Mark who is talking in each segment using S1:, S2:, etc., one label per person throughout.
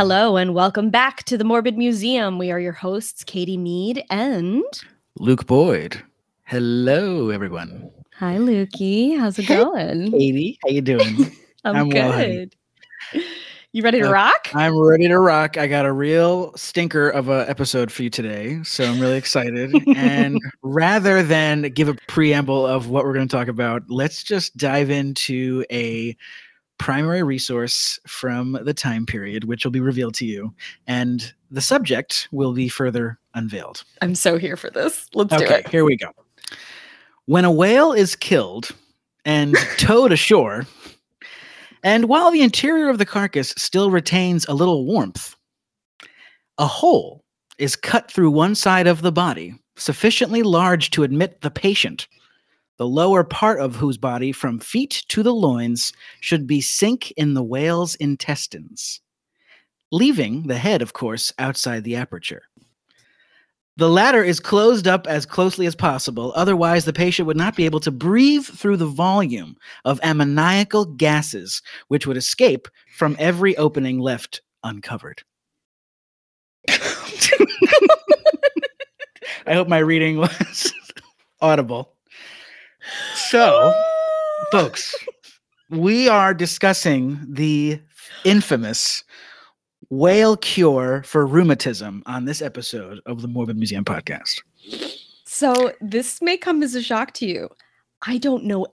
S1: Hello and welcome back to the Morbid Museum. We are your hosts, Katie Mead and
S2: Luke Boyd. Hello, everyone.
S1: Hi, Lukey. How's it
S2: Hey,
S1: going?
S2: Katie, how you doing?
S1: I'm,
S2: I'm well,
S1: good. You ready to
S2: Uh,
S1: rock?
S2: I'm ready to rock. I got a real stinker of a episode for you today, so I'm really excited. and rather than give a preamble of what we're going to talk about, let's just dive into a primary resource from the time period, which will be revealed to you, and the subject will be further unveiled.
S1: I'm so here for this. Let's do it.
S2: Okay,
S1: it.
S2: here we go. When a whale is killed and towed ashore, and while the interior of the carcass still retains a little warmth, a hole is cut through one side of the body, sufficiently large to admit the patient, the lower part of whose body, from feet to the loins, should be sink in the whale's intestines, leaving the head, of course, outside the aperture. The latter is closed up as closely as possible, otherwise, the patient would not be able to breathe through the volume of ammoniacal gases which would escape from every opening left uncovered. I hope my reading was audible. So, ah! folks, we are discussing the infamous whale cure for rheumatism on this episode of the Morbid Museum podcast.
S1: So, this may come as a shock to you. I don't know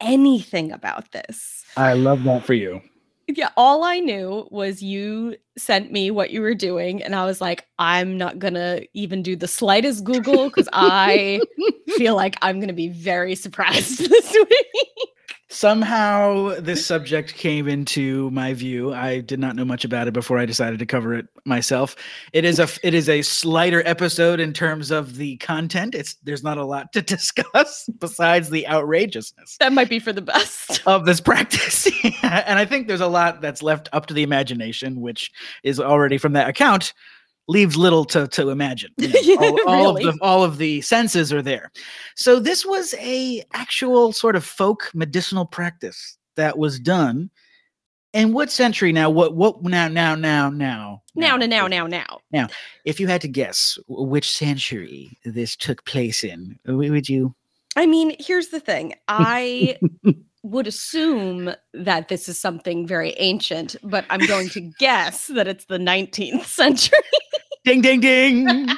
S1: anything about this.
S2: I love that for you.
S1: Yeah, all I knew was you sent me what you were doing, and I was like, I'm not gonna even do the slightest Google because I feel like I'm gonna be very surprised this week.
S2: Somehow, this subject came into my view. I did not know much about it before I decided to cover it myself. It is a it is a slighter episode in terms of the content. It's there's not a lot to discuss besides the outrageousness.
S1: That might be for the best.
S2: of this practice. and I think there's a lot that's left up to the imagination, which is already from that account leaves little to, to imagine. you know.
S1: Yeah,
S2: all, all of the all of the senses are there. So this was a actual sort of folk medicinal practice that was done. In what century now? What what now now now now
S1: Now, now, now, now, now. now?
S2: If you had to guess which century this took place in, would you?
S1: I mean, here's the thing. I would assume that this is something very ancient, but I'm going to guess that it's the 19th century.
S2: Ding ding ding!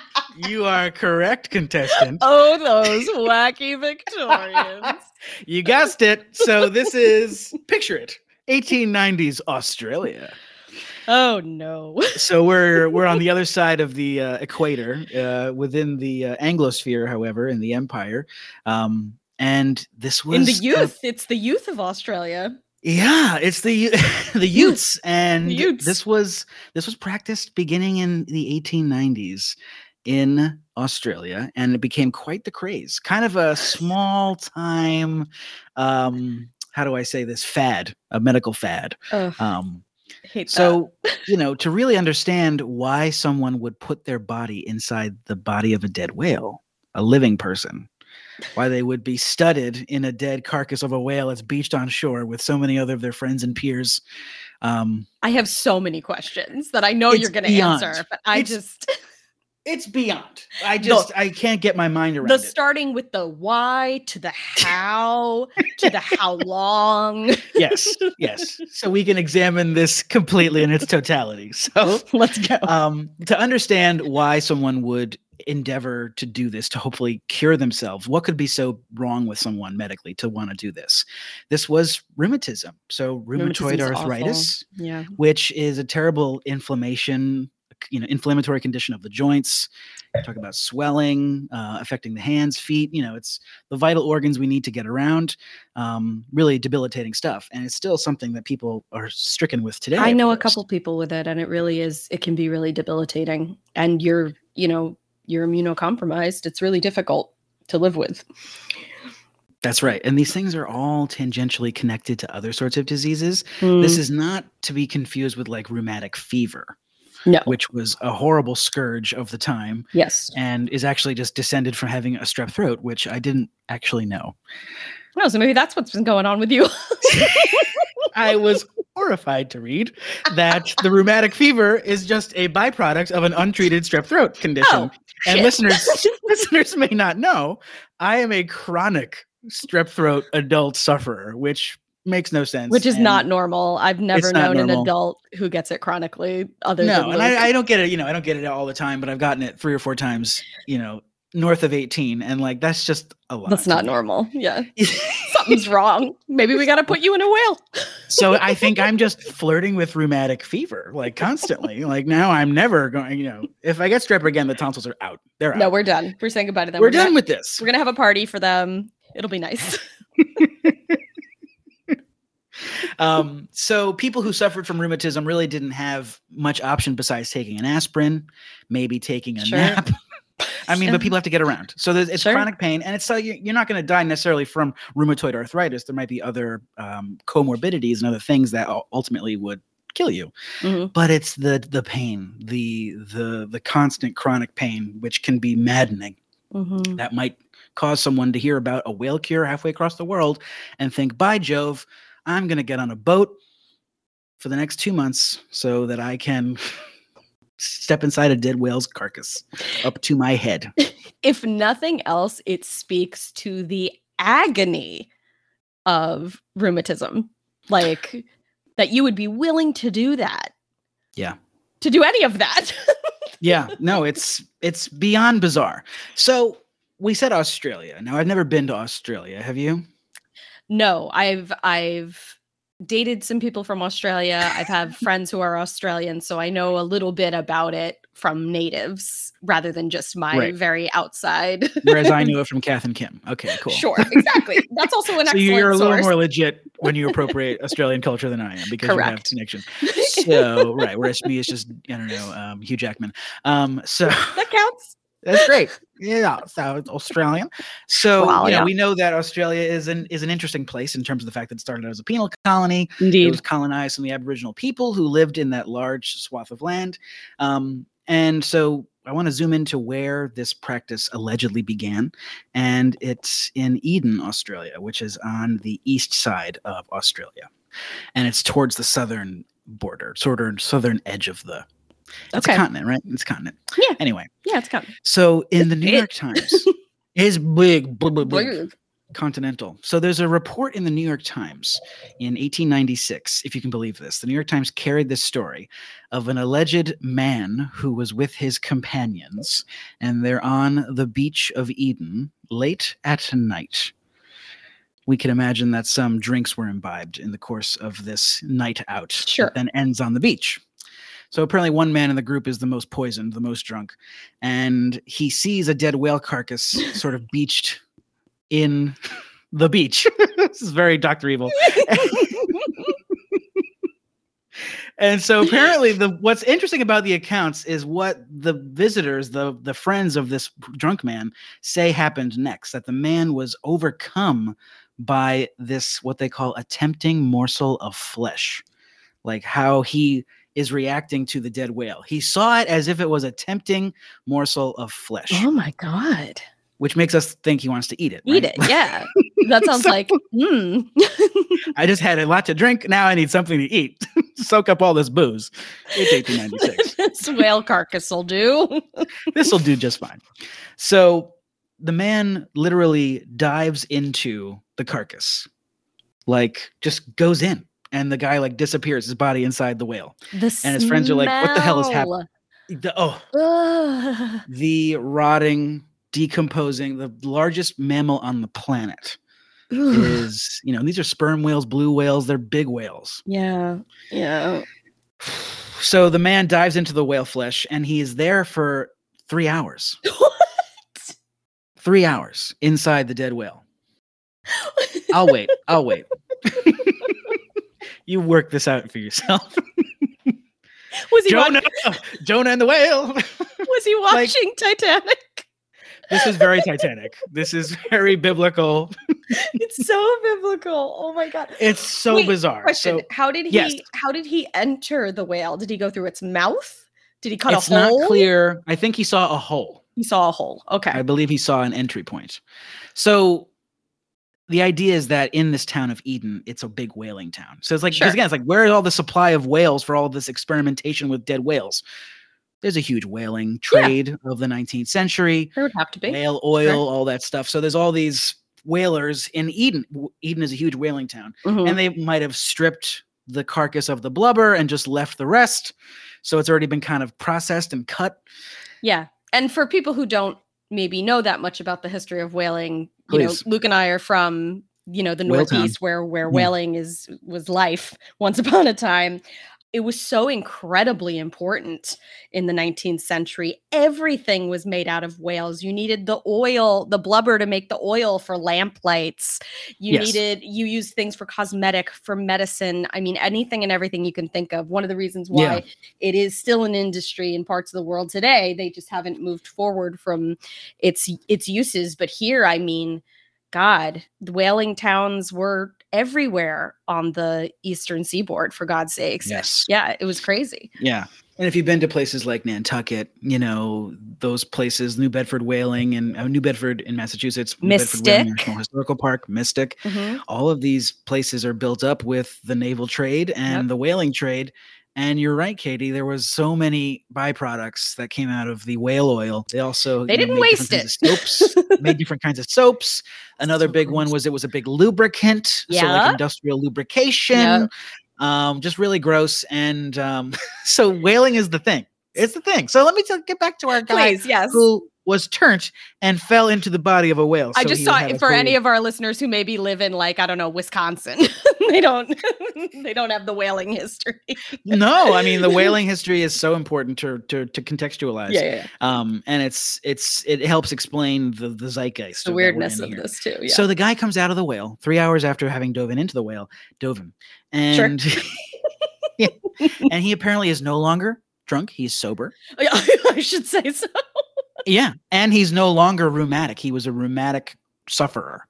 S2: you are correct, contestant.
S1: oh, those wacky Victorians.
S2: You guessed it. So this is picture it. 1890s Australia.
S1: Oh no.
S2: So we're we're on the other side of the uh, equator, uh, within the uh, Anglosphere, however, in the empire. Um, and this was
S1: In the youth, it's the youth of Australia.
S2: Yeah, it's the the Utes, and
S1: Utes.
S2: this was this was practiced beginning in the 1890s in Australia, and it became quite the craze. Kind of a small time, um, how do I say this? Fad, a medical fad.
S1: Ugh,
S2: Um,
S1: hate that.
S2: so you know, to really understand why someone would put their body inside the body of a dead whale, a living person. Why they would be studded in a dead carcass of a whale that's beached on shore with so many other of their friends and peers. Um,
S1: I have so many questions that I know you're going to answer, but I
S2: It's
S1: just
S2: it's beyond. I just I can't get my mind around
S1: the
S2: it.
S1: starting with the why to the how to the how long.
S2: yes, yes. So we can examine this completely in its totality. So
S1: Let's go.
S2: um, to understand why someone would endeavor to do this to hopefully cure themselves what could be so wrong with someone medically to want to do this this was rheumatism so rheumatoid
S1: awful.
S2: arthritis
S1: yeah.
S2: which is a terrible inflammation you know inflammatory condition of the joints talk about swelling uh, affecting the hands feet you know it's the vital organs we need to get around um, really debilitating stuff and it's still something that people are stricken with today
S1: I know a couple people with it and it really is it can be really debilitating and you're, you know, you're immunocompromised. It's really difficult to live with.
S2: That's right. And these things are all tangentially connected to other sorts of diseases.
S1: Mm.
S2: This is not to be confused with like rheumatic fever,
S1: no.
S2: which was a horrible scourge of the time
S1: Yes.
S2: and is actually just descended from having a strep throat, which I didn't actually know.
S1: No, so maybe that's what's been going on with you.
S2: I was horrified to read that the rheumatic fever is just a byproduct of an untreated strep throat condition.
S1: Oh,
S2: and
S1: shit.
S2: listeners listeners may not know, I am a chronic strep throat adult sufferer, which makes no sense.
S1: Which is
S2: and-
S1: not normal. I've never known an adult who gets it chronically other
S2: no,
S1: than
S2: and I, I don't get it. You know, I don't get it all the time, but I've gotten it three or four times. You know, north of eighteen, and like that's just a lot.
S1: That's not normal. Yeah. Something's wrong. Maybe we got to put you in a whale.
S2: so I think I'm just flirting with rheumatic fever, like constantly. like now, I'm never going. You know, if I get strep again, the tonsils are out. They're out.
S1: No, we're done. We're saying goodbye to them.
S2: we're
S1: gonna-
S2: done with this.
S1: We're gonna have a party for them. It'll be nice.
S2: Um, so people who suffered from rheumatism really didn't have much option besides taking an aspirin, maybe taking a
S1: Sure.
S2: nap. I mean, but people have to get around. So it's
S1: Sure.
S2: chronic pain, and it's so you- you're not going to die necessarily from rheumatoid arthritis. There might be other um, comorbidities and other things that ultimately would kill you.
S1: Mhm.
S2: But it's the the pain, the the the constant chronic pain, which can be maddening.
S1: Mhm.
S2: That might cause someone to hear about a whale cure halfway across the world and think, by Jove, I'm going to get on a boat for the next two months so that I can step inside a dead whale's carcass up to my head.
S1: If nothing else, it speaks to the agony of rheumatism. Like that you would be willing to do that.
S2: Yeah.
S1: To do any of that.
S2: yeah, no, it's it's beyond bizarre. So we said Australia. Now I've never been to Australia. Have you?
S1: No, I've I've dated some people from Australia. I've had friends who are Australian, so I know a little bit about it from natives rather than just my
S2: Right.
S1: very outside.
S2: Whereas I knew it from Kath and Kim. Okay, cool.
S1: Sure, exactly. That's also an
S2: So
S1: excellent
S2: you're a little more legit when you appropriate Australian culture than I am because you have
S1: Correct.
S2: connection. So right, whereas me is just I don't know um, Hugh Jackman. Um, so
S1: that counts.
S2: that's great. Yeah, so it's Australian. So you
S1: Australia.
S2: know we know that Australia is an is an interesting place in terms of the fact that it started out as a penal colony. It
S1: Indeed.
S2: was colonized from the Aboriginal people who lived in that large swath of land. Um, and so I want to zoom into where this practice allegedly began. And it's in Eden, Australia, which is on the east side of Australia. And it's towards the southern border, sort of southern edge of the it's
S1: Okay.
S2: a continent, right? It's a continent.
S1: Yeah.
S2: Anyway,
S1: Yeah, it's coming.
S2: so in the New. York Times, it's big, big, big, big continental. So there's a report in the New York Times in 1896, if you can believe this. The New York Times carried this story of an alleged man who was with his companions, and they're on the beach of Eden late at night. We can imagine that some drinks were imbibed in the course of this night out.
S1: Sure.
S2: then ends on the beach. So apparently, one man in the group is the most poisoned, the most drunk, and he sees a dead whale carcass sort of beached in the beach. this is very Doctor Evil. And so apparently the what's interesting about the accounts is what the visitors, the the friends of this drunk man say happened next that the man was overcome by this what they call a tempting morsel of flesh. Like how he is reacting to the dead whale. He saw it as if it was a tempting morsel of flesh,
S1: Oh my god.
S2: which makes us think he wants to eat it.
S1: Eat
S2: right?
S1: it. Yeah. That sounds
S2: So-
S1: like hmm.
S2: I just had a lot to drink. Now I need something to eat. Soak up all this booze. It's 1896.
S1: this whale carcass will do.
S2: this will do just fine. So the man literally dives into the carcass, like just goes in, and the guy like disappears, his body inside the whale.
S1: The
S2: And his friends are like, "What the hell is happening?" The, oh,
S1: Ugh.
S2: the rotting, decomposing, the largest mammal on the planet is, you know, these are sperm whales, blue whales, they're big whales.
S1: yeah. Yeah.
S2: So the man dives into the whale flesh and he is there for three hours. what? Three hours inside the dead whale. I'll wait. I'll wait. you work this out for yourself.
S1: was he
S2: Jonah,
S1: wa-
S2: Jonah and the whale.
S1: was he
S2: like-
S1: watching Titanic?
S2: this is very Titanic. This is very biblical.
S1: It's so biblical. Oh my god.
S2: It's so
S1: Wait,
S2: bizarre.
S1: Question:
S2: So
S1: How did he?
S2: yes.
S1: How did he enter the whale? Did he go through its mouth? Did he cut
S2: it's
S1: a hole?
S2: It's not clear. I think he saw a hole.
S1: He saw a hole. Okay.
S2: I believe he saw an entry point. So the idea is that in this town of Eden, it's a big whaling town. So it's like,
S1: Sure.
S2: again, it's like, where is all the supply of whales for all this experimentation with dead whales? There's a huge whaling trade of the 19th century,
S1: There would have to be.
S2: whale oil, all that stuff. So there's all these whalers in Eden. Eden is a huge whaling town,
S1: Mhm.
S2: and they might have stripped the carcass of the blubber and just left the rest. So it's already been kind of processed and cut.
S1: Yeah. And for people who don't maybe know that much about the history of whaling, you know, Luke and I are from, you know, the. Northeast where where whaling is was life once upon a time. It was so incredibly important in the 19th century. Everything was made out of whales. You needed the oil, the blubber to make the oil for lamp lights. You
S2: Yes.
S1: needed, you used things for cosmetic, for medicine. I mean, anything and everything you can think of. One of the reasons why
S2: Yeah.
S1: it is still an industry in parts of the world today. They just haven't moved forward from its its uses. But here, I mean, God, the whaling towns were everywhere on the eastern seaboard. For God's sakes,
S2: Yes.
S1: yeah, it was crazy.
S2: Yeah. And if you've been to places like Nantucket, you know, those places, New Bedford Whaling and uh, New Bedford in Massachusetts, New Bedford Whaling
S1: Mystic.
S2: National Historical Park, Mystic,
S1: Mhm.
S2: all of these places are built up with the naval trade and
S1: Yep.
S2: the whaling trade. And you're right, Katie. There was so many byproducts that came out of the whale oil. They also
S1: They didn't
S2: made
S1: waste it.
S2: soaps, made different kinds of soaps. Another big one was it was a big lubricant,
S1: yeah.
S2: so like industrial lubrication. Um, just really gross. And um, so whaling is the thing. It's the thing. So let me tell, get back to our guy
S1: Please, yes.
S2: who was turned and fell into the body of a whale.
S1: I
S2: So
S1: just saw it for any of our listeners who maybe live in like I don't know Wisconsin. they don't they don't have the whaling history.
S2: no, I mean the whaling history is so important to to, to contextualize.
S1: yeah, yeah, yeah.
S2: Um, and it's it's it helps explain the the zeitgeist,
S1: The
S2: of that we're
S1: weirdness of
S2: here.
S1: this too. Yeah.
S2: So the guy comes out of the whale three hours after having dove in into the whale, dove him, and Yeah. and he apparently is no longer drunk. He's sober.
S1: I should say so.
S2: Yeah, and he's no longer rheumatic. He was a rheumatic sufferer.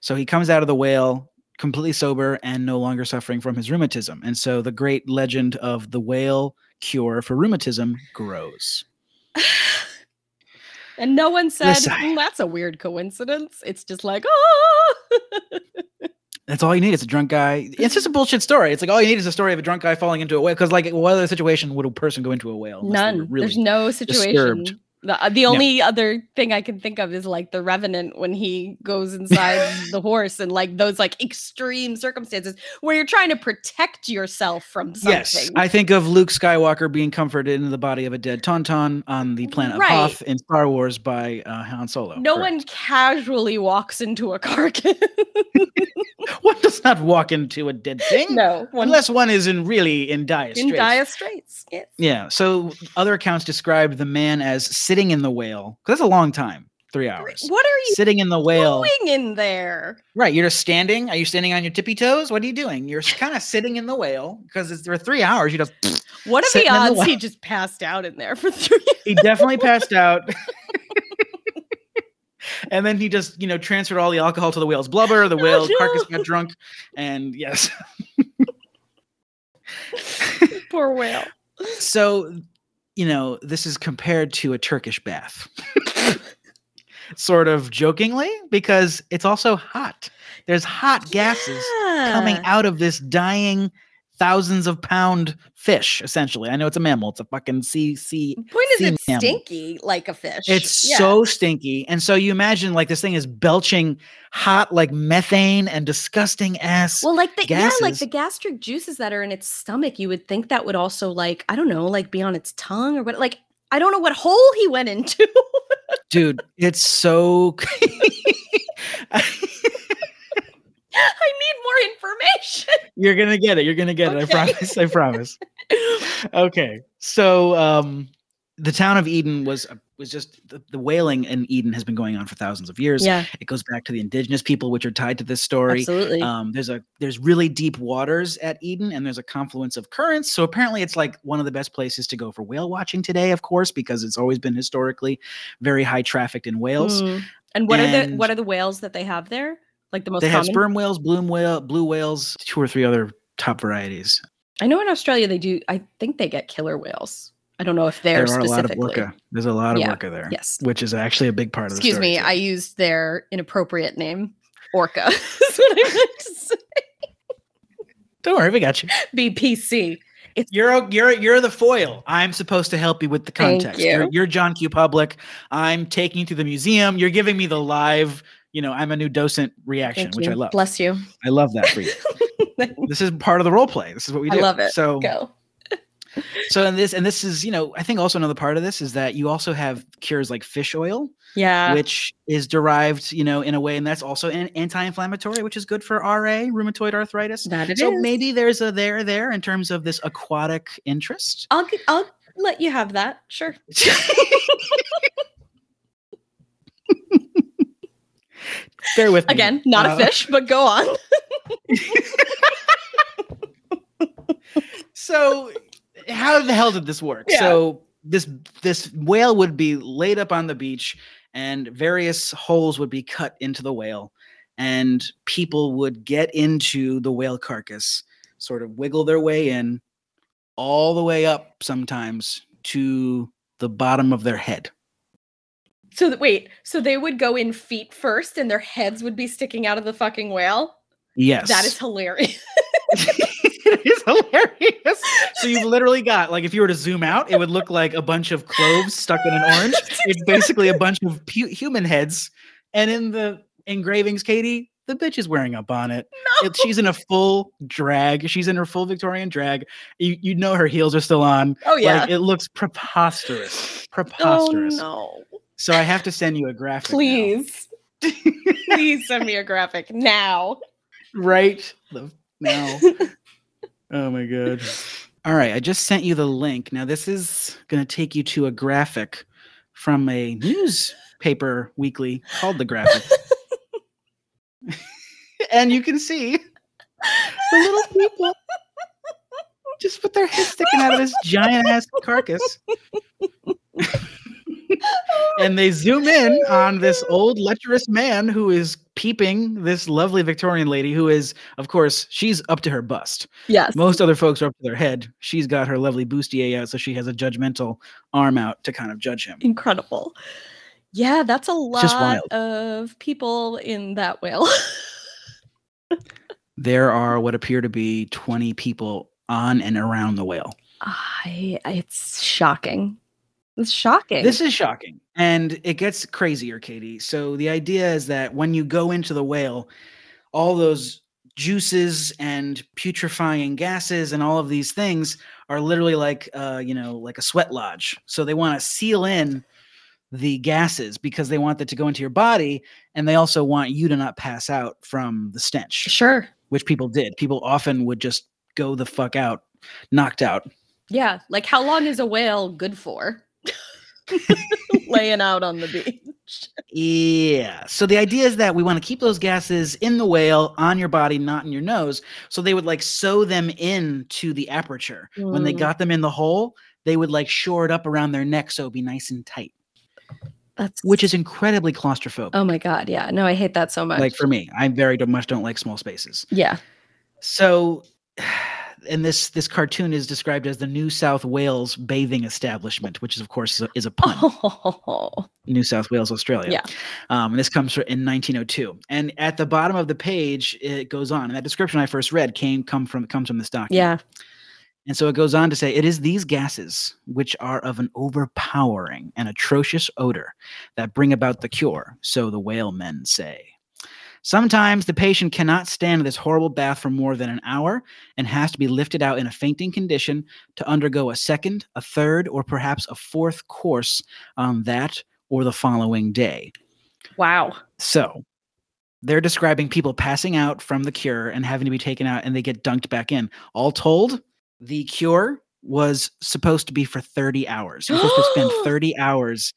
S2: So he comes out of the whale completely sober and no longer suffering from his rheumatism. And so the great legend of the whale cure for rheumatism grows.
S1: And no one said "Mm, that's a weird coincidence. It's just like, oh,
S2: That's all you need. It's a drunk guy. It's just a bullshit story. It's like all you need is a story of a drunk guy falling into a whale. Because like, what other situation would a person go into a whale? unless they were
S1: none.
S2: Really,
S1: There's no situation.
S2: disturbed.
S1: The, uh, the only other thing I can think of is like the Revenant when he goes inside the horse and like those like extreme circumstances where you're trying to protect yourself from something.
S2: Yes, I think of Luke Skywalker being comforted in the body of a dead tauntaun on the planet
S1: Right.
S2: Hoth in Star Wars by uh, Han Solo.
S1: no
S2: Correct.
S1: one casually walks into a carcass.
S2: One does not walk into a dead thing.
S1: no, one
S2: Unless one is in really in dire straits.
S1: in dire straits. Yes.
S2: yeah. So other accounts describe the man as sitting in the whale because that's a long time, three hours.
S1: What are you
S2: Sitting in the whale.
S1: doing in there?
S2: Right. You're just standing. Are you standing on your tippy toes? What are you doing? You're kind of sitting in the whale because there are three hours. You just
S1: What are the
S2: Sitting in the
S1: odds he just passed out in there for three?
S2: he definitely passed out. and then he just, you know, transferred all the alcohol to the whale's blubber. The oh, whale's carcass
S1: no.
S2: got drunk. And yes.
S1: Poor whale.
S2: so you know this is compared to a turkish bath. Sort of jokingly because it's also hot. There's hot gases coming out of this dying thousands of pound fish essentially i know it's a mammal it's a fucking sea sea
S1: Point is, it's
S2: mammal.
S1: stinky like a fish.
S2: it's
S1: Yeah.
S2: so stinky and so you imagine like this thing is belching hot like methane and disgusting ass
S1: well, like the yeah, like the gastric juices that are in its stomach. You would think that would also like I don't know, like be on its tongue or what. Like I don't know what hole he went into.
S2: dude it's so
S1: I need more information.
S2: You're gonna get it. You're gonna get it. I promise. I promise. Okay. So um the town of Eden was uh, was just the, the whaling in Eden has been going on for thousands of years.
S1: yeah,
S2: It goes back to the indigenous people which are tied to this story.
S1: absolutely.
S2: Um, there's a there's really deep waters at Eden, and there's a confluence of currents. So apparently, it's like one of the best places to go for whale watching today, of course, because it's always been historically very high trafficked in whales.
S1: Mm. And what are the
S2: and-
S1: what are the whales that they have there? Like the most
S2: They have sperm whales, blue whale, blue whales, two or three other top varieties.
S1: I know in Australia they do. I think they get killer whales. I don't know if
S2: There
S1: they're
S2: are a lot of orca. There's a lot of
S1: Yeah.
S2: orca there.
S1: Yes.
S2: which is actually a big part of the
S1: Excuse me,
S2: too.
S1: I used their inappropriate name. orca. is what I meant to say.
S2: Don't worry, we got you.
S1: BPC.
S2: You're you're you're the foil. I'm supposed to help you with the
S1: Thank
S2: context.
S1: you.
S2: You're, you're John Q. Public. I'm taking you to the museum. You're giving me the live. You know, I'm a new docent reaction, which. I love.
S1: Bless you.
S2: I love that for you. this is part of the role play. This is what we do.
S1: I love it.
S2: So
S1: Go.
S2: so and this and this is you know I think also another part of this is that you also have cures like fish oil,
S1: Yeah.
S2: which is derived you know in a way, and that's also an anti-inflammatory, which is good for RA, rheumatoid arthritis.
S1: that it
S2: so
S1: is.
S2: maybe there's a there there in terms of this aquatic interest.
S1: I'll I'll let you have that. Sure.
S2: Bear with me.
S1: Again, not
S2: Uh,
S1: a fish, but go on.
S2: So, how the hell did this work?
S1: Yeah.
S2: So this this whale would be laid up on the beach, and various holes would be cut into the whale, and people would get into the whale carcass, sort of wiggle their way in, all the way up sometimes to the bottom of their head.
S1: So wait, so they would go in feet first, and their heads would be sticking out of the fucking whale.
S2: Yes,
S1: That is hilarious.
S2: it is hilarious. So you've literally got like if you were to zoom out, it would look like a bunch of cloves stuck in an orange. It's basically a bunch of pu- human heads, and in the engravings, Katie, the bitch is wearing a bonnet.
S1: no.
S2: It- she's in a full drag. She's in her full Victorian drag. You, you know her heels are still on.
S1: oh yeah.
S2: Like it looks preposterous. Preposterous.
S1: oh
S2: Preposterous.
S1: no.
S2: So I have to send you a graphic.
S1: Please. Please send me a graphic now.
S2: right now. oh my god. All right, I just sent you the link. Now this is going to take you to a graphic from a newspaper weekly called The Graphic. and you can see the little people just with their heads sticking out of this giant ass carcass. and they zoom in on this old lecherous man who is peeping this lovely Victorian lady who is, of course, she's up to her bust.
S1: Yes.
S2: Most other folks are up to their head. She's got her lovely bustier out, so she has a judgmental arm out to kind of judge him.
S1: Incredible. Yeah, that's a lot of people in that whale.
S2: There are what appear to be 20 people on and around the whale.
S1: I it's shocking. It's shocking.
S2: This is shocking. And it gets crazier, Katie. So the idea is that when you go into the whale, all those juices and putrefying gases and all of these things are literally like uh, you know, like a sweat lodge. So they want to seal in the gases because they want that to go into your body and they also want you to not pass out from the stench,
S1: sure.
S2: which people did. People often would just go the fuck out, knocked out.
S1: Yeah. Like how long is a whale good for? Laying out on the beach.
S2: Yeah. So the idea is that we want to keep those gases in the whale on your body, not in your nose. So they would like sew them into the aperture. When they
S1: Mm.
S2: got them in the hole, they would like shore it up around their neck so it'd be nice and tight,
S1: That's
S2: which is incredibly claustrophobic.
S1: Oh my god, yeah. No, I hate that so much.
S2: like for me, I very much don't like small spaces.
S1: yeah.
S2: So and this this cartoon is described as the New South Wales bathing establishment, which is of course is a, is a pun.
S1: Oh,
S2: New South Wales, Australia.
S1: Yeah.
S2: Um, and this comes fr- in 1902. And at the bottom of the page, it goes on. And that description I first read came come from comes from this document.
S1: yeah.
S2: And so it goes on to say, it is these gases which are of an overpowering and atrocious odor that bring about the cure, so the whale men say. Sometimes the patient cannot stand this horrible bath for more than an hour and has to be lifted out in a fainting condition to undergo a second, a third, or perhaps a fourth course on that or the following day.
S1: Wow.
S2: So they're describing people passing out from the cure and having to be taken out and they get dunked back in. All told, the cure was supposed to be for 30 hours. You're supposed to spend 30 hours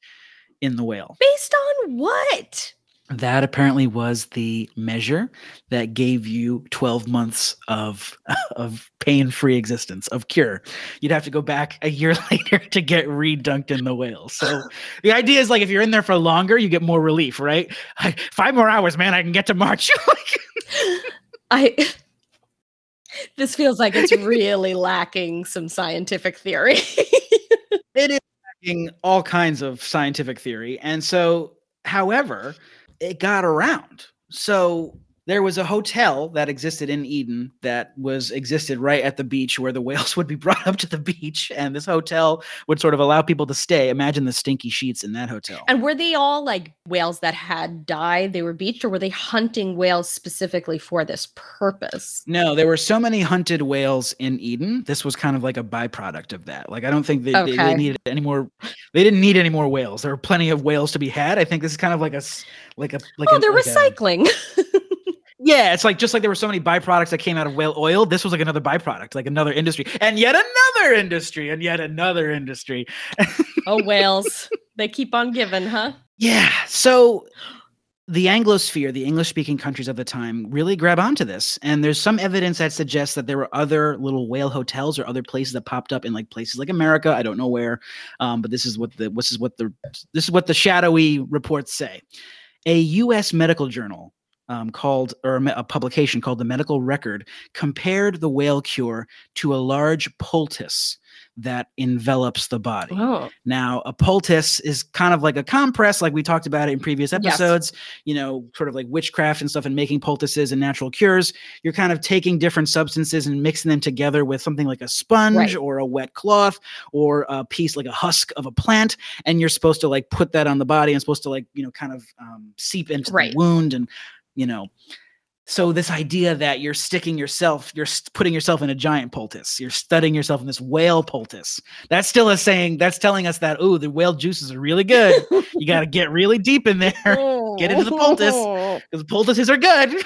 S2: in the whale.
S1: Based on what?
S2: That apparently was the measure that gave you 12 months of of pain-free existence of cure. You'd have to go back a year later to get redunked in the whale. So the idea is like if you're in there for longer, you get more relief, right? I, five more hours, man, I can get to March.
S1: I this feels like it's really lacking some scientific theory.
S2: it is lacking all kinds of scientific theory. And so, however, it got around. so there was a hotel that existed in Eden that was existed right at the beach where the whales would be brought up to the beach, and this hotel would sort of allow people to stay. Imagine the stinky sheets in that hotel.
S1: And were they all like whales that had died? They were beached, or were they hunting whales specifically for this purpose?
S2: No, there were so many hunted whales in Eden. This was kind of like a byproduct of that. Like I don't think they, they, they needed any more. They didn't need any more whales. There were plenty of whales to be had. I think this is kind of like a like a like
S1: oh,
S2: a,
S1: they're
S2: like a-
S1: recycling.
S2: Yeah, it's like just like there were so many byproducts that came out of whale oil. This was like another byproduct, like another industry, and yet another industry, and yet another industry.
S1: oh, whales. They keep on giving, huh?
S2: Yeah. So the Anglosphere, the English speaking countries of the time, really grab onto this. And there's some evidence that suggests that there were other little whale hotels or other places that popped up in like places like America. I don't know where. Um, but this is what the this is what the this is what the shadowy reports say. A US medical journal um, called or a a publication called the Medical Record compared the whale cure to a large poultice that envelops the body.
S1: Oh,
S2: Now, a poultice is kind of like a compress, like we talked about it in previous
S1: Yes.
S2: episodes, you know, sort of like witchcraft and stuff and making poultices and natural cures. You're kind of taking different substances and mixing them together with something like a sponge
S1: Right.
S2: or a wet cloth or a piece like a husk of a plant. And you're supposed to like put that on the body and supposed to like, you know, kind of um, seep into
S1: Right.
S2: the wound and, you know, so this idea that you're sticking yourself, you're putting yourself in a giant poultice, you're studying yourself in this whale poultice. That's still a saying. That's telling us that oh, the whale juices are really good. you got to get really deep in there Get into the poultice. Oh. because poultices are good.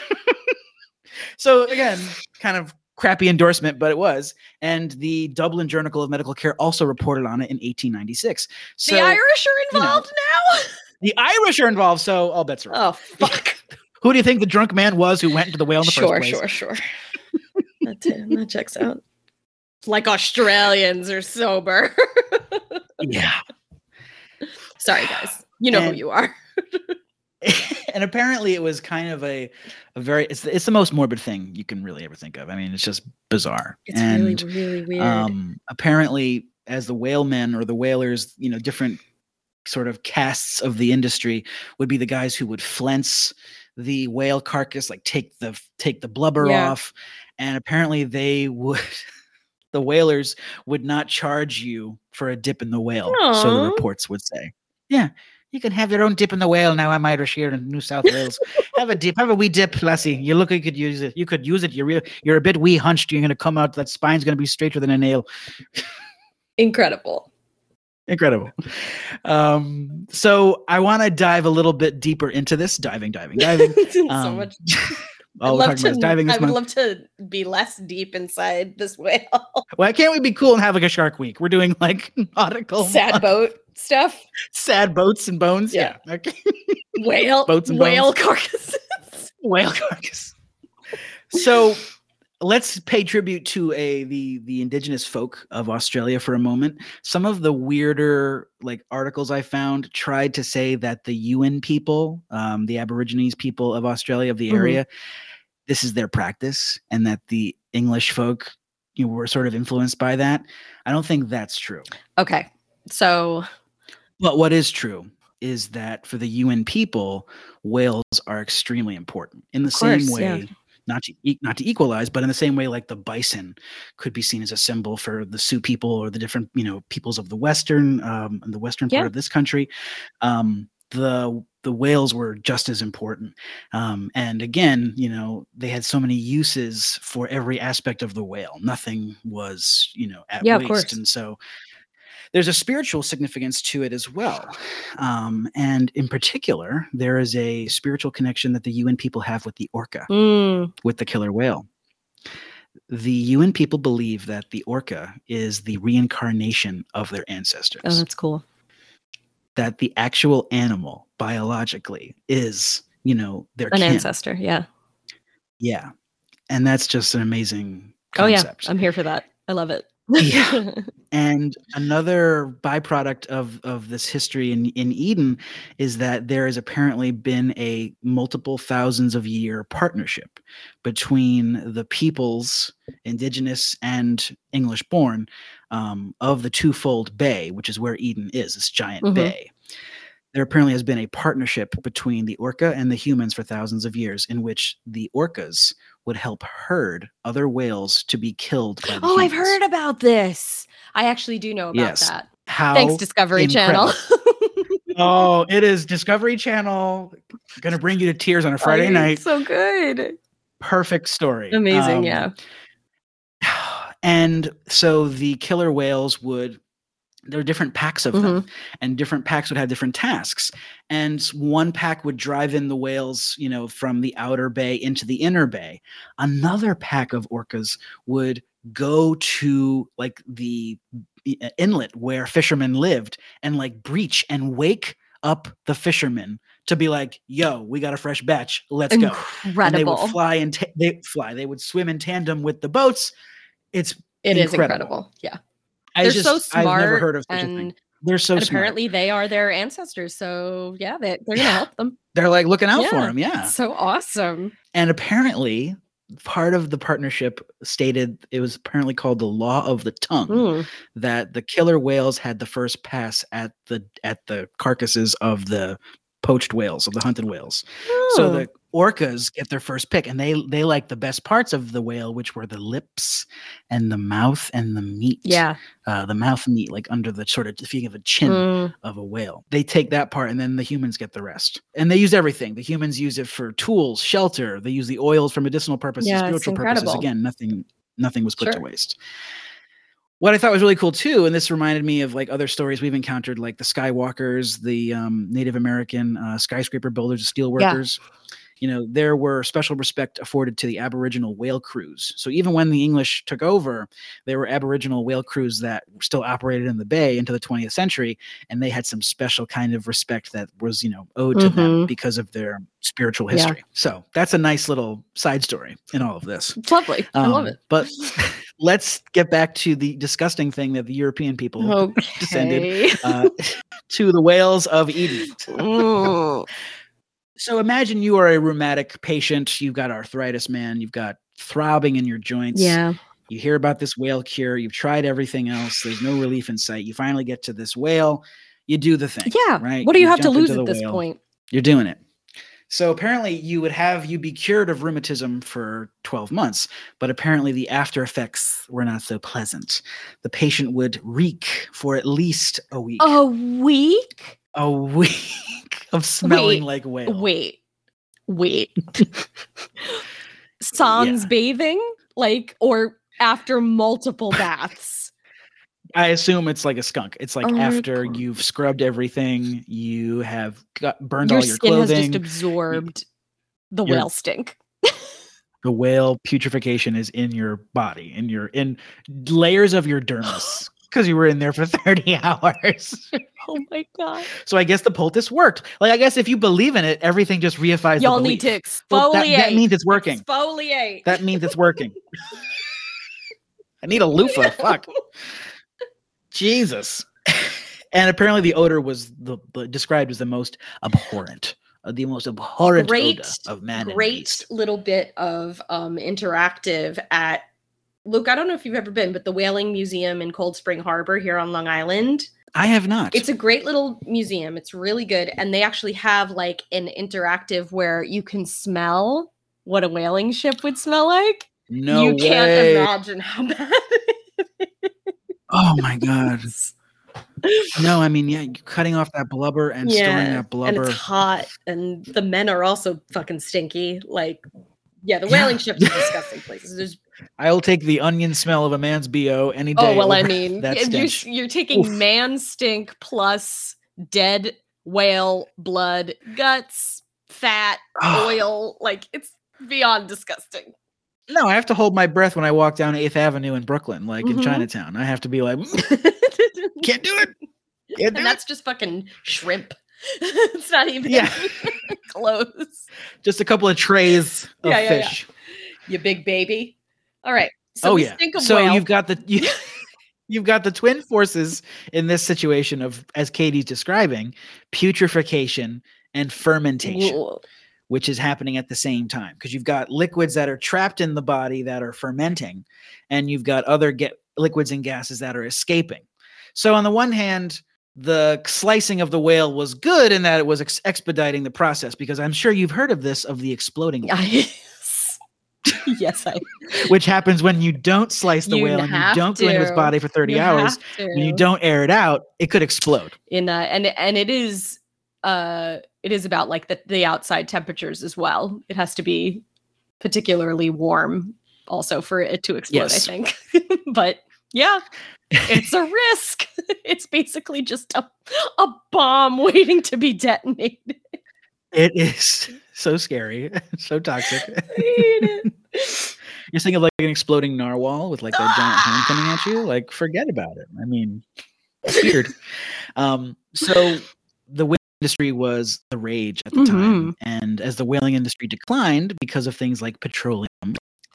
S2: so again, kind of crappy endorsement, but it was. And the Dublin Journal of Medical Care also reported on it in 1896. So
S1: the Irish are
S2: you know,
S1: involved now?
S2: the Irish are involved. So all bets are oh, off.
S1: Oh, fuck.
S2: Who do you think the drunk man was who went into the whale in the
S1: sure,
S2: first place?
S1: sure, sure. sure. that, t- that checks out. Like Australians are sober.
S2: Yeah.
S1: Sorry, guys. You know
S2: And-
S1: who you are.
S2: and apparently it was kind of a, a very it's the, it's the most morbid thing you can really ever think of. I mean, it's just bizarre.
S1: It's
S2: and
S1: really, really weird.
S2: um apparently as the whalemen or the whalers, you know, different sort of casts of the industry would be the guys who would flense the whale carcass, like take the take the blubber
S1: Yeah.
S2: off. And apparently they would the whalers would not charge you for a dip in the whale. So the reports would say. Yeah. You can have your own dip in the whale now. I'm Irish here in New South Wales. have a dip. Have a wee dip, lassie. You look like you could use it. You could use it. You're real, you're a bit wee hunched. You're gonna come out. That spine's gonna be straighter than a nail.
S1: Incredible.
S2: Incredible. Um, so I want to dive a little bit deeper into this. Diving, diving, diving.
S1: so
S2: Um,
S1: much. I'd love to.
S2: diving
S1: I would
S2: month.
S1: love to be less deep inside this whale.
S2: Why can't we be cool and have like a Shark Week? We're doing like nautical
S1: Sad boat stuff.
S2: sad boats and bones.
S1: Yeah.
S2: Yeah. Okay.
S1: Whale.
S2: Boats and
S1: whale
S2: bones.
S1: carcasses.
S2: whale carcass. So let's pay tribute to a the the indigenous folk of Australia for a moment. Some of the weirder like articles I found tried to say that the Yuin people, um, the Aborigines people of Australia of the
S1: Mhm.
S2: area, this is their practice, and that the English folk you know, were sort of influenced by that. I don't think that's true.
S1: Okay. So
S2: But what is true is that for the Yuin people, whales are extremely important in the same
S1: course, yeah.
S2: Not to not to equalize, but in the same way, like the bison could be seen as a symbol for the Sioux people or the different you know peoples of the western um, and the western part of this country. Um, the the whales were just as important, um, and again, you know, they had so many uses for every aspect of the whale. Nothing was you know at
S1: Yeah,
S2: waste, and so there's a spiritual significance to it as well. Um, and in particular, there is a spiritual connection that the Yuin people have with the orca,
S1: mm,
S2: with the killer whale. The Yuin people believe that the orca is the reincarnation of their ancestors,
S1: oh, that's cool.
S2: that the actual animal biologically is, you know, their
S1: An
S2: kin.
S1: ancestor. Yeah.
S2: Yeah. And that's just an amazing concept.
S1: Oh yeah. I'm here for that. I love it.
S2: Yeah. And another byproduct of of this history in in Eden is that there has apparently been a multiple thousands of year partnership between the peoples, indigenous and English born, um, of the twofold bay, which is where Eden is, this giant
S1: Mhm.
S2: bay. there apparently has been a partnership between the orca and the humans for thousands of years in which the orcas would help herd other whales to be killed by the
S1: Oh, I've heard about this. I actually do know about
S2: Yes.
S1: that.
S2: How
S1: Thanks, Discovery Channel.
S2: oh, it is Discovery Channel gonna bring you to tears on a Friday
S1: Oh,
S2: night.
S1: So good.
S2: Perfect story.
S1: Amazing.
S2: Um,
S1: yeah.
S2: And so the killer whales would there are different packs of
S1: Mm-hmm.
S2: them and different packs would have different tasks and one pack would drive in the whales you know from the outer bay into the inner bay another pack of orcas would go to like the inlet where fishermen lived and like breach and wake up the fishermen to be like yo we got a fresh batch let's go and they would fly and ta- they fly they would swim in tandem with the boats it's
S1: It is
S2: incredible.
S1: incredible. Yeah.
S2: I
S1: They're
S2: just,
S1: so smart.
S2: I've never heard of such a
S1: and,
S2: thing. They're so
S1: and
S2: smart.
S1: apparently they are their ancestors. So yeah, they, they're going to help them.
S2: They're like looking out for them. Yeah.
S1: So awesome.
S2: And apparently, part of the partnership stated it was apparently called the law of the tongue
S1: Mm.
S2: that the killer whales had the first pass at the at the carcasses of the poached whales of the hunted whales. So
S1: Oh.
S2: the orcas get their first pick and they they like the best parts of the whale which were the lips and the mouth and the meat.
S1: yeah.
S2: Uh, the mouth meat like under the sort of if you have a chin
S1: Mm.
S2: of a whale. They take that part and then the humans get the rest. And they use everything. The humans use it for tools, shelter. They use the oils for medicinal purposes,
S1: Yeah,
S2: spiritual purposes. Again, nothing nothing was put to waste. What I thought was really cool too, and this reminded me of like other stories we've encountered, like the Skywalkers, the um, Native American uh, skyscraper builders, the steel
S1: Yeah.
S2: You know, there were special respect afforded to the Aboriginal whale crews. So even when the English took over, there were Aboriginal whale crews that still operated in the bay into the 20th century, and they had some special kind of respect that was, you know, owed to them
S1: Mhm.
S2: because of their spiritual
S1: Yeah.
S2: history. So that's a nice little side story in all of this.
S1: It's lovely. I love
S2: Um,
S1: it.
S2: But let's get back to the disgusting thing that the European people descended uh, to the whales of Eden. So imagine you are a rheumatic patient. You've got arthritis, man. You've got throbbing in your joints.
S1: yeah.
S2: You hear about this whale cure. You've tried everything else. There's no relief in sight. You finally get to this whale. You do the thing.
S1: Yeah.
S2: Right.
S1: What do you, have to lose at this
S2: whale.
S1: point?
S2: You're doing it. So apparently you would have you be cured of rheumatism for 12 months, but apparently the after effects were not so pleasant. The patient would reek for at least a week.
S1: A week?
S2: A week of smelling
S1: Wait,
S2: like whale.
S1: Wait. Wait. Sans
S2: Yeah.
S1: bathing? Like, or after multiple baths?
S2: I assume it's like a skunk. It's like
S1: Oh
S2: after you've scrubbed everything, you have got burned
S1: Your
S2: all your
S1: skin has
S2: clothing.
S1: just absorbed the
S2: Your-
S1: whale stink.
S2: the whale putrefaction is in your body, in your in layers of your dermis. Because you were in there for 30 hours.
S1: Oh my god.
S2: So I guess the poultice worked. Like I guess if you believe in it, everything just reifies.
S1: Y'all
S2: the
S1: need to exfoliate.
S2: Well, that, that means it's working.
S1: Exfoliate.
S2: That means it's working. I need a loofah. Fuck. Jesus. And apparently the odor was the, the described as the most abhorrent, uh, the most abhorrent
S1: Great-
S2: odor of man and
S1: great little bit of um interactive at Luke, I don't know if you've ever been, but the Whaling Museum in Cold Spring Harbor here on Long Island.
S2: I have not.
S1: It's a great little museum. It's really good. And they actually have like an interactive where you can smell what a whaling ship would smell like.
S2: no
S1: you
S2: way.
S1: can't imagine how bad it
S2: Oh my god. No, I mean, yeah, you're cutting off that blubber and storing that blubber.
S1: and it's hot, and the men are also fucking stinky. Like, yeah, the
S2: Yeah.
S1: whaling ships are disgusting places. There's
S2: I'll take the onion smell of a man's bo any day.
S1: Oh well, I mean,
S2: that
S1: you're, taking
S2: Oof.
S1: man stink plus dead whale blood, guts, fat,
S2: Ah.
S1: oil. Like it's beyond disgusting.
S2: No, I have to hold my breath when I walk down Eighth Avenue in Brooklyn, like in
S1: Mhm.
S2: Chinatown. I have to be like, can't do it. Can't
S1: and
S2: do it.
S1: that's just fucking shrimp. it's not even
S2: Yeah.
S1: close.
S2: Just a couple of trays of
S1: Yeah, yeah, yeah.
S2: fish.
S1: You big baby. All right. So
S2: oh
S1: we
S2: yeah. So
S1: whale.
S2: you've got the you, you've got the twin forces in this situation of as Katie's describing, putrefaction and fermentation,
S1: Whoa.
S2: which is happening at the same time because you've got liquids that are trapped in the body that are fermenting, and you've got other get liquids and gases that are escaping. So on the one hand, the slicing of the whale was good in that it was ex- expediting the process because I'm sure you've heard of this of the exploding whale,
S1: Yes. I
S2: which happens when you don't slice the
S1: You
S2: whale and you don't go into its body for 30
S1: you
S2: hours. When you don't air it out, it could explode.
S1: in uh, and and it is uh it is about like the the outside temperatures as well. It has to be particularly warm also for it to explode,
S2: Yes.
S1: I think. but yeah, it's a risk. it's basically just a a bomb waiting to be detonated.
S2: It is so scary, so toxic.
S1: I hate it.
S2: You're thinking of like an exploding narwhal with like a giant hand coming at you. Like, forget about it. I mean, it's weird. um, so the whaling industry was the rage at the time, and as the whaling industry declined because of things like petroleum,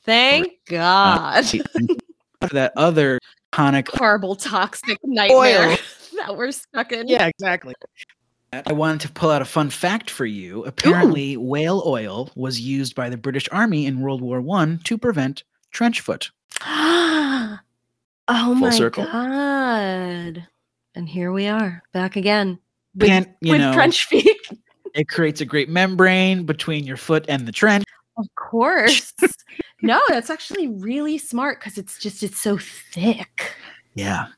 S1: Thank God.
S2: after that other iconic.
S1: Horrible toxic nightmare
S2: Oil.
S1: that we're stuck in.
S2: Yeah, exactly. I wanted to pull out a fun fact for you. Apparently, whale oil was used by the British Army in World War One to prevent trench foot.
S1: oh
S2: Full
S1: my
S2: circle.
S1: god. And here we are, back again. With,
S2: Can't you
S1: with
S2: know?
S1: trench feet.
S2: It creates a great membrane between your foot and the trench.
S1: Of course. no, that's actually really smart because it's just it's so thick.
S2: Yeah,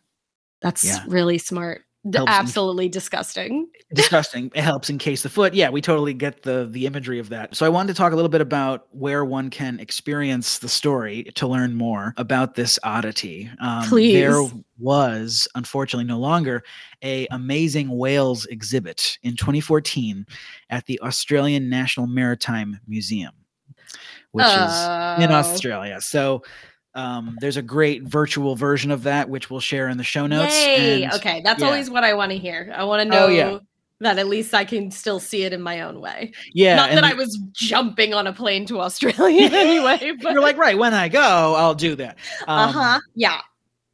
S1: That's
S2: Yeah.
S1: really smart.
S2: Helps in-
S1: absolutely disgusting.
S2: disgusting. It helps encase the foot. Yeah, we totally get the the imagery of that. So I wanted to talk a little bit about where one can experience the story to learn more about this oddity. Um, There was, unfortunately, no longer a amazing whales exhibit in 2014 at the Australian National Maritime Museum, which is in
S1: Oh.
S2: Australia. So. Um, there's a great virtual version of that, which we'll share in the show notes.
S1: Yay.
S2: and-
S1: okay, that's
S2: yeah.
S1: always what I want to hear. I want to know
S2: Oh, yeah.
S1: that at least I can still see it in my own way.
S2: Yeah,
S1: Not that
S2: the-
S1: I was jumping on a plane to Australia anyway, but
S2: you're like right when i go i'll do that um,
S1: uh-huh. Yeah.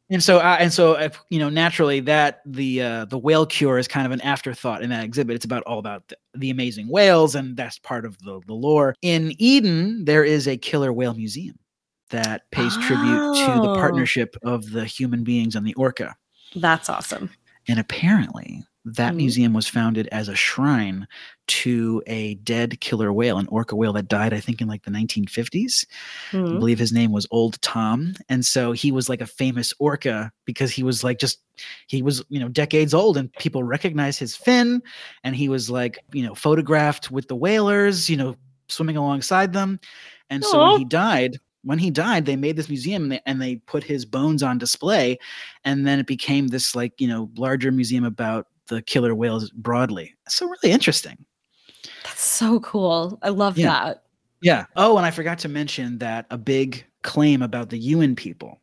S2: and so uh, and so if, you know naturally that the uh the whale cure is kind of an afterthought in that exhibit it's about all about the, the amazing whales and that's part of the, the lore in eden there is a killer whale museum that pays tribute to the
S1: Oh.
S2: partnership of the human beings and the orca
S1: That's awesome.
S2: and apparently that
S1: Mhm.
S2: museum was founded as a shrine to a dead killer whale an orca whale that died i think in like the 1950s I
S1: Mhm.
S2: believe his name was Old Tom. And so he was like a famous orca because he was like just he was, you know, decades old and people recognized his fin and he was like, you know, photographed with the whalers, you know, swimming alongside them. And so when he died, when he died, they made this museum and they, and they put his bones on display and then it became this like, you know, larger museum about the killer whales broadly. So really interesting.
S1: That's so cool. I love
S2: Yeah.
S1: that.
S2: Yeah. Oh, and I forgot to mention that a big claim about the Yuin people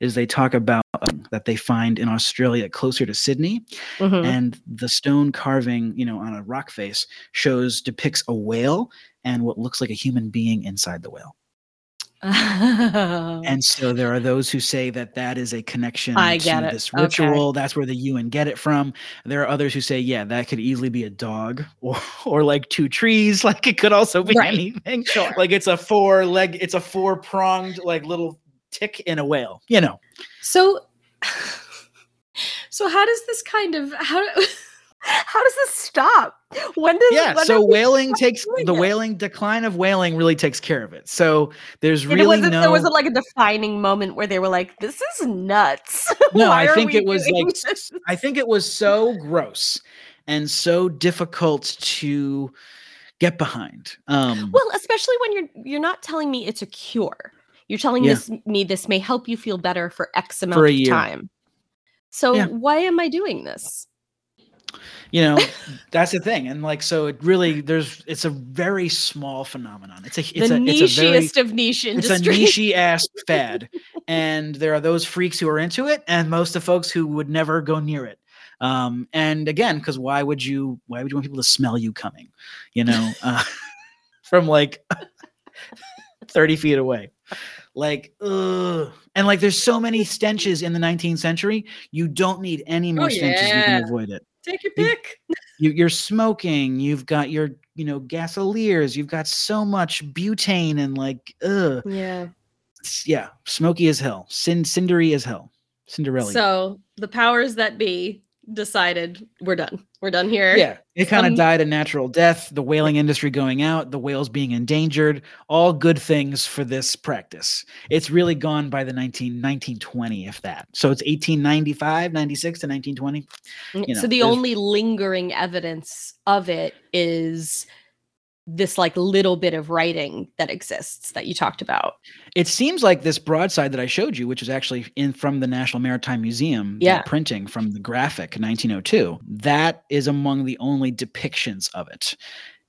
S2: is they talk about um, that they find in Australia closer to Sydney,
S1: Mhm.
S2: and the stone carving, you know, on a rock face shows depicts a whale and what looks like a human being inside the whale. And so there are those who say that that is a connection
S1: I
S2: to
S1: it.
S2: this
S1: Okay.
S2: ritual. That's where the Yuin get it from. There are others who say, yeah, that could easily be a dog or or like two trees. Like it could also be
S1: Right.
S2: anything.
S1: Sure.
S2: Like it's a four leg, it's a four pronged like little tick in a whale. You know.
S1: So, so how does this kind of how do- how does this stop? When does
S2: Yeah.
S1: when
S2: So
S1: does
S2: whaling takes the
S1: it?
S2: whaling decline of whaling really takes care of it. So there's really no.
S1: there wasn't like a defining moment where they were like, "This is nuts."
S2: No,
S1: Why
S2: I think it was like
S1: this?
S2: I think it was so gross and so difficult to get behind. Um,
S1: Well, especially when you're you're not telling me it's a cure. You're telling
S2: Yeah.
S1: this me this may help you feel better for X amount
S2: For
S1: of
S2: year.
S1: time. So
S2: Yeah.
S1: why am I doing this?
S2: You know, that's the thing, and like so, it really there's it's a very small phenomenon. It's a it's
S1: the
S2: a it's a very
S1: of niche industry.
S2: it's a niche ass fad, and there are those freaks who are into it, and most of folks who would never go near it. Um, and again, because why would you? Why would you want people to smell you coming? You know, uh, from like thirty feet away. Like, ugh. and like, there's so many stenches in the 19th century. You don't need any more
S1: Oh,
S2: stenches. You can avoid it.
S1: Take your pick.
S2: You, you're smoking. You've got your, you know, gasoliers. You've got so much butane and like, ugh.
S1: Yeah.
S2: yeah, smoky as hell, Cin- cindery as hell, Cinderella.
S1: So the powers that be decided we're done. We're done here.
S2: Yeah, it kind of
S1: Um,
S2: died a natural death. The whaling industry going out, the whales being endangered, all good things for this practice. It's really gone by the 19, 1920, if that. So it's 1895, 96 to 1920. you
S1: so the only lingering evidence of it is this like little bit of writing that exists that you talked about.
S2: It seems like this broadside that I showed you, which is actually in from the National Maritime Museum,
S1: Yeah.
S2: printing from the graphic 1902, that is among the only depictions of it.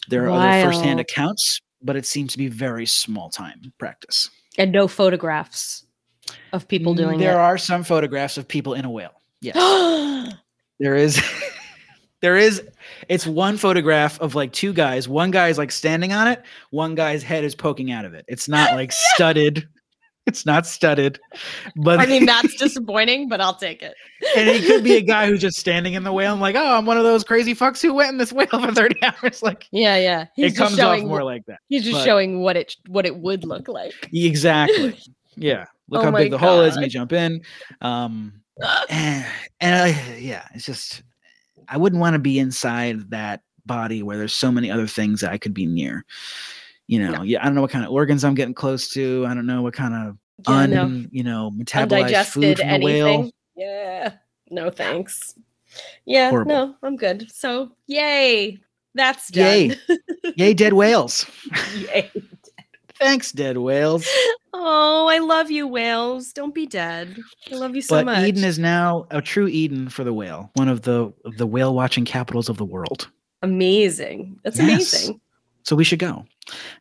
S2: There are other firsthand
S1: Wild.
S2: accounts, but it seems to be very small time practice.
S1: And no photographs of people
S2: Mm,
S1: doing
S2: there
S1: it.
S2: are some photographs of people in a whale. Yes. there is there is it's one photograph of like two guys. One guy is like standing on it. One guy's head is poking out of it. It's not like studded. It's not studded. But
S1: I mean, that's disappointing, but I'll take it.
S2: and it could be a guy who's just standing in the whale. I'm like oh i'm one of those crazy fucks who went in this whale for 30 hours. Like
S1: Yeah, yeah. He's
S2: it
S1: just
S2: comes off
S1: showing
S2: more like that
S1: he's just
S2: but-
S1: showing what it what it would look like.
S2: exactly. Yeah. Look
S1: Oh
S2: how big the hole is you jump in. Um and, and I, yeah, it's just I wouldn't want to be inside that body where there's so many other things that I could be near. You know,
S1: No.
S2: yeah, I don't know what kind of organs I'm getting close to. I don't know what kind of
S1: Yeah,
S2: un,
S1: no.
S2: you know, metabolized food from the whale.
S1: anything. Yeah. No thanks. Yeah,
S2: Horrible.
S1: no, I'm good. So yay. That's
S2: Yay.
S1: done.
S2: Yay, dead whales.
S1: yay.
S2: Thanks, dead whales.
S1: Oh, I love you, whales. Don't be dead. I love you so
S2: but
S1: much.
S2: Eden is now a true Eden for the whale, one of the the whale watching capitals of the world.
S1: amazing. That's
S2: Yes.
S1: amazing.
S2: So we should go.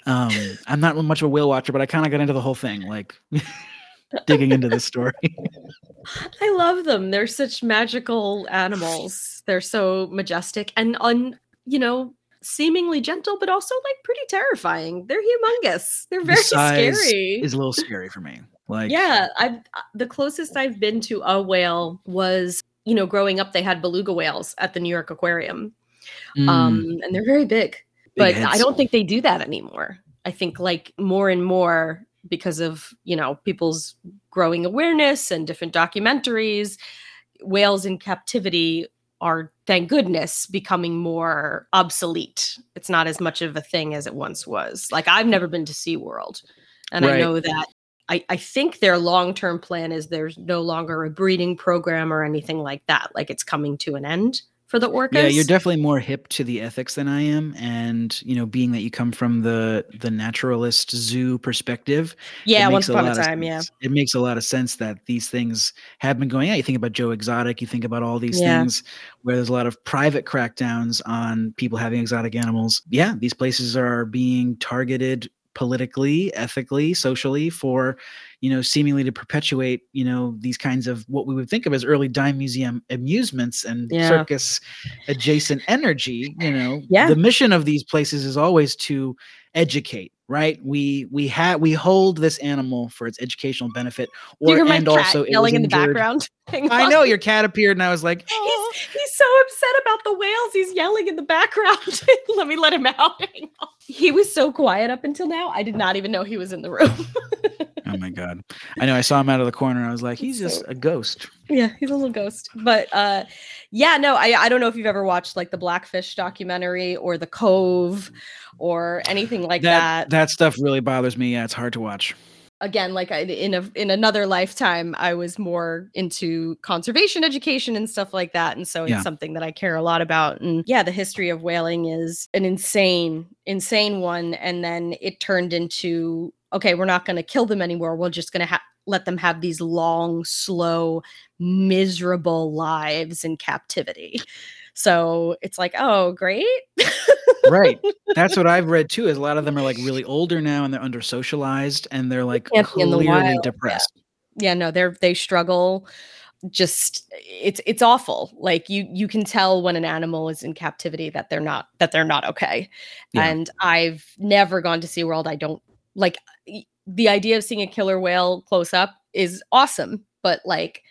S2: Um, I'm not much of a whale watcher, but I kind of got into the whole thing, like digging into this story.
S1: I love them. They're such magical animals. They're so majestic and un, you know, seemingly gentle, but also like pretty terrifying. They're humongous. They're
S2: The
S1: very
S2: size
S1: scary.
S2: is a little scary for me. Like,
S1: yeah, I've uh, the closest I've been to a whale was, you know, growing up they had beluga whales at the New York Aquarium.
S2: mm,
S1: Um, and they're very big.
S2: big
S1: but I don't think they do that anymore. I think like more and more because of, you know, people's growing awareness and different documentaries, whales in captivity are thank goodness becoming more obsolete. It's not as much of a thing as it once was. Like I've never been to SeaWorld and I know that I, I think their long-term plan is there's no longer a breeding program or anything like that. Like it's coming to an end for the orcas.
S2: yeah, you're definitely more hip to the ethics than I am, and you know, being that you come from the the naturalist zoo perspective,
S1: yeah, once upon a
S2: of
S1: time, yeah.
S2: It makes a lot of sense that these things have been going on. You think about Joe Exotic, you think about all these
S1: Yeah.
S2: things where there's a lot of private crackdowns on people having exotic animals. Yeah, these places are being targeted politically, ethically, socially for, you know, seemingly to perpetuate, you know, these kinds of what we would think of as early dime museum amusements and
S1: Yeah.
S2: circus adjacent energy, you know.
S1: Yeah.
S2: The mission of these places is always to educate, right? We we have we hold this animal for its educational benefit or
S1: my
S2: and also
S1: yelling in the background?
S2: I know your cat appeared and I was like, "Oh."
S1: He's, he's so upset about the whales. He's yelling in the background. let me let him out. He was so quiet up until now. I did not even know he was in the room.
S2: Oh my god. I know I saw him out of the corner I was like, he's just a ghost.
S1: yeah, he's a little ghost. But uh yeah, no, I I don't know if you've ever watched like the Blackfish documentary or the Cove or anything like
S2: that,
S1: that.
S2: that stuff really bothers me. Yeah, it's hard to watch.
S1: Again, like I, in a in another lifetime, I was more into conservation education and stuff like that, and so it's
S2: Yeah.
S1: something that I care a lot about. And yeah, the history of whaling is an insane, insane one. And then it turned into okay, we're not going to kill them anymore. We're just going to ha- let them have these long, slow, miserable lives in captivity. So it's like, oh, great.
S2: Right. That's what I've read too. Is a lot of them are like really older now and they're under socialized and they're like
S1: in the
S2: clearly
S1: wild, yeah.
S2: depressed.
S1: yeah no they're they struggle just it's it's awful like you you can tell when an animal is in captivity that they're not that they're not okay
S2: Yeah.
S1: and i've never gone to SeaWorld i don't like the idea of seeing a killer whale close up is awesome but like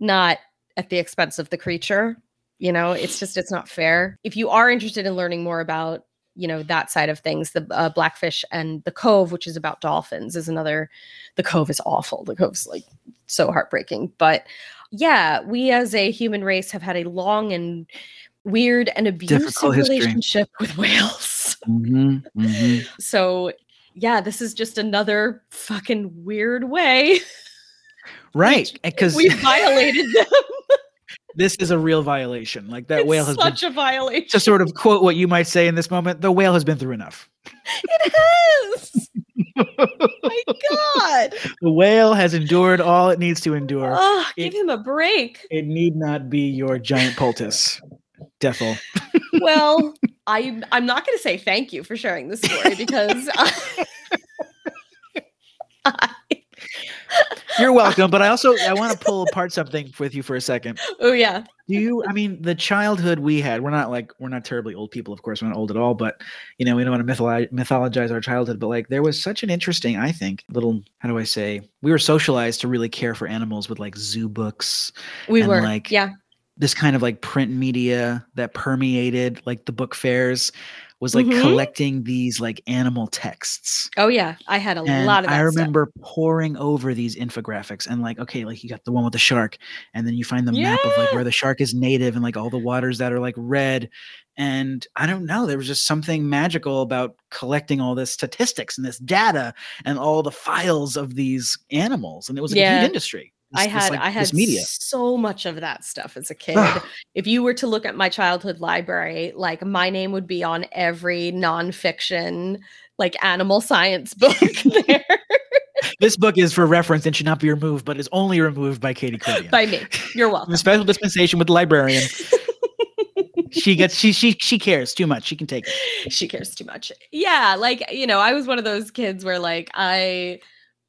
S1: not at the expense of the creature you know it's just it's not fair if you are interested in learning more about you know that side of things the uh, blackfish and the cove which is about dolphins is another the cove is awful the cove's like so heartbreaking but yeah, we as a human race have had a long and weird and abusive relationship with whales.
S2: Mhm, mhm.
S1: So, yeah, this is just another fucking weird way
S2: Right, because
S1: we violated them.
S2: This is a real violation. Like that whale has
S1: it's
S2: been
S1: such a violation.
S2: to sort of quote what you might say in this moment. The whale has been through enough.
S1: It has. My God.
S2: The whale has endured all it needs to endure.
S1: Oh, give
S2: It-
S1: him a break.
S2: It need not be your giant poultice. Defil.
S1: Well, I I'm not going to say thank you for sharing this story because I, I-
S2: You're welcome, but I also I want to pull apart something with you for a second.
S1: oh yeah,
S2: Do you I mean the childhood we had, we're not like we're not terribly old people, of course, we're not old at all, but you know, we don't want to mythologize, mythologize our childhood, but like there was such an interesting, I think, little how do I say, we were socialized to really care for animals with like zoo books,
S1: we
S2: And,
S1: were
S2: like,
S1: yeah.
S2: this kind of like print media that permeated like the book fairs was like
S1: Mhm.
S2: collecting these like animal texts.
S1: oh yeah. I had a
S2: And
S1: lot of that.
S2: I
S1: stuff.
S2: remember poring over these infographics and like, okay, like you got the one with the shark, and then you find the map of like where the shark is native and like all the waters that are like red. And I don't know, there was just something magical about collecting all this statistics and this data and all the files of these animals. And it was like a
S1: Yeah.
S2: huge industry.
S1: I
S2: this- this,
S1: had
S2: like,
S1: I had
S2: media.
S1: so much of that stuff as a kid. If you were to look at my childhood library, like my name would be on every nonfiction, like animal science book there
S2: this book is for reference and should not be removed, but is only removed by Katie Cordian.
S1: by me. You're welcome.
S2: a special dispensation with the librarian. she gets she she she cares too much. She can take it.
S1: she cares too much. Yeah, like you know, I was one of those kids where like I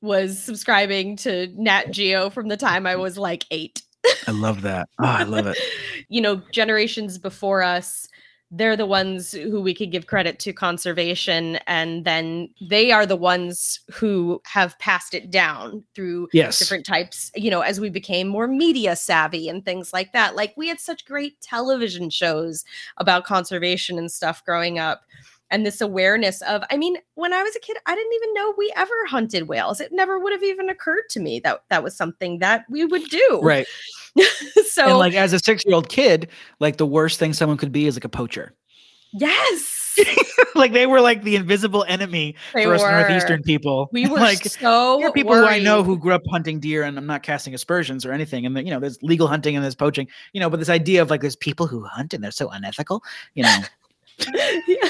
S1: was subscribing to Nat Geo from the time I mm. was like 8.
S2: I love that. Oh, I love it.
S1: you know, generations before us, they're the ones who we could give credit to conservation and then they are the ones who have passed it down through
S2: Yes.
S1: different types, you know, as we became more media savvy and things like that. Like we had such great television shows about conservation and stuff growing up. And this awareness of, I mean, when I was a kid, I didn't even know we ever hunted whales. It never would have even occurred to me that that was something that we would do.
S2: Right.
S1: so,
S2: and like as a six year old kid, like the worst thing someone could be is like a poacher.
S1: yes,
S2: like they were like the invisible enemy
S1: they
S2: for us
S1: were.
S2: northeastern people.
S1: We were
S2: like
S1: so
S2: there are people who I know who grew up hunting deer, and I'm not casting aspersions or anything. And then, you know, there's legal hunting and there's poaching, you know, but this idea of like there's people who hunt and they're so unethical, you know.
S1: yeah.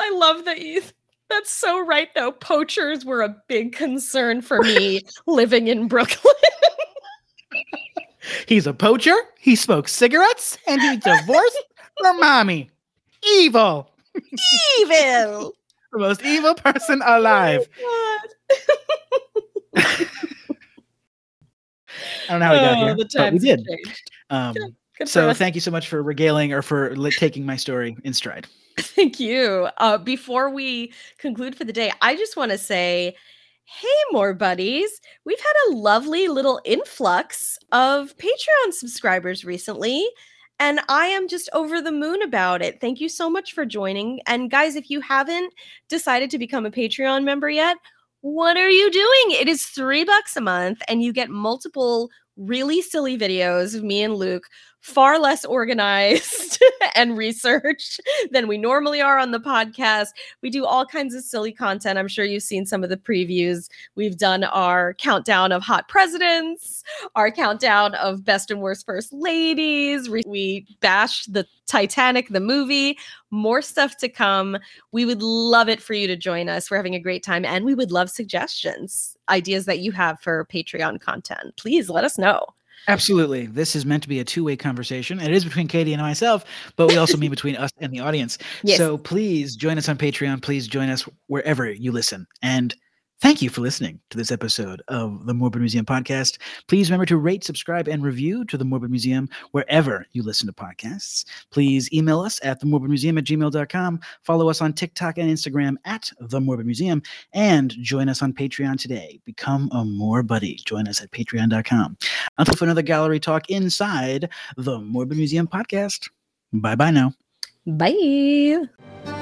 S1: I love that you that's so right though. Poachers were a big concern for me living in Brooklyn.
S2: He's a poacher, he smokes cigarettes, and he divorced her mommy. Evil.
S1: Evil.
S2: The most evil person alive.
S1: Oh,
S2: I don't know how we got
S1: Oh,
S2: here,
S1: the
S2: but we did.
S1: changed.
S2: Um,
S1: Good
S2: so thank you so much for regaling or for taking my story in stride.
S1: Thank you. Uh, before we conclude for the day, I just want to say, hey, more buddies. We've had a lovely little influx of Patreon subscribers recently, and I am just over the moon about it. Thank you so much for joining. And guys, if you haven't decided to become a Patreon member yet, what are you doing? It is three bucks a month, and you get multiple really silly videos of me and Luke, far less organized and researched than we normally are on the podcast. We do all kinds of silly content. I'm sure you've seen some of the previews. We've done our countdown of hot presidents, our countdown of best and worst first ladies. We bashed the Titanic, the movie. More stuff to come. We would love it for you to join us. We're having a great time and we would love suggestions, ideas that you have for Patreon content. Please let us know.
S2: Absolutely. This is meant to be a two way conversation. It is between Katie and myself, but we also mean between us and the audience.
S1: Yes.
S2: So please join us on Patreon. Please join us wherever you listen. And thank you for listening to this episode of the Morbid Museum podcast. Please remember to rate, subscribe, and review to the Morbid Museum wherever you listen to podcasts. Please email us at themorbidmuseum at gmail.com. Follow us on TikTok and Instagram at The Morbid Museum. And join us on Patreon today. Become a more buddy. Join us at patreon.com. Until for another gallery talk inside the Morbid Museum podcast. Bye bye now.
S1: Bye.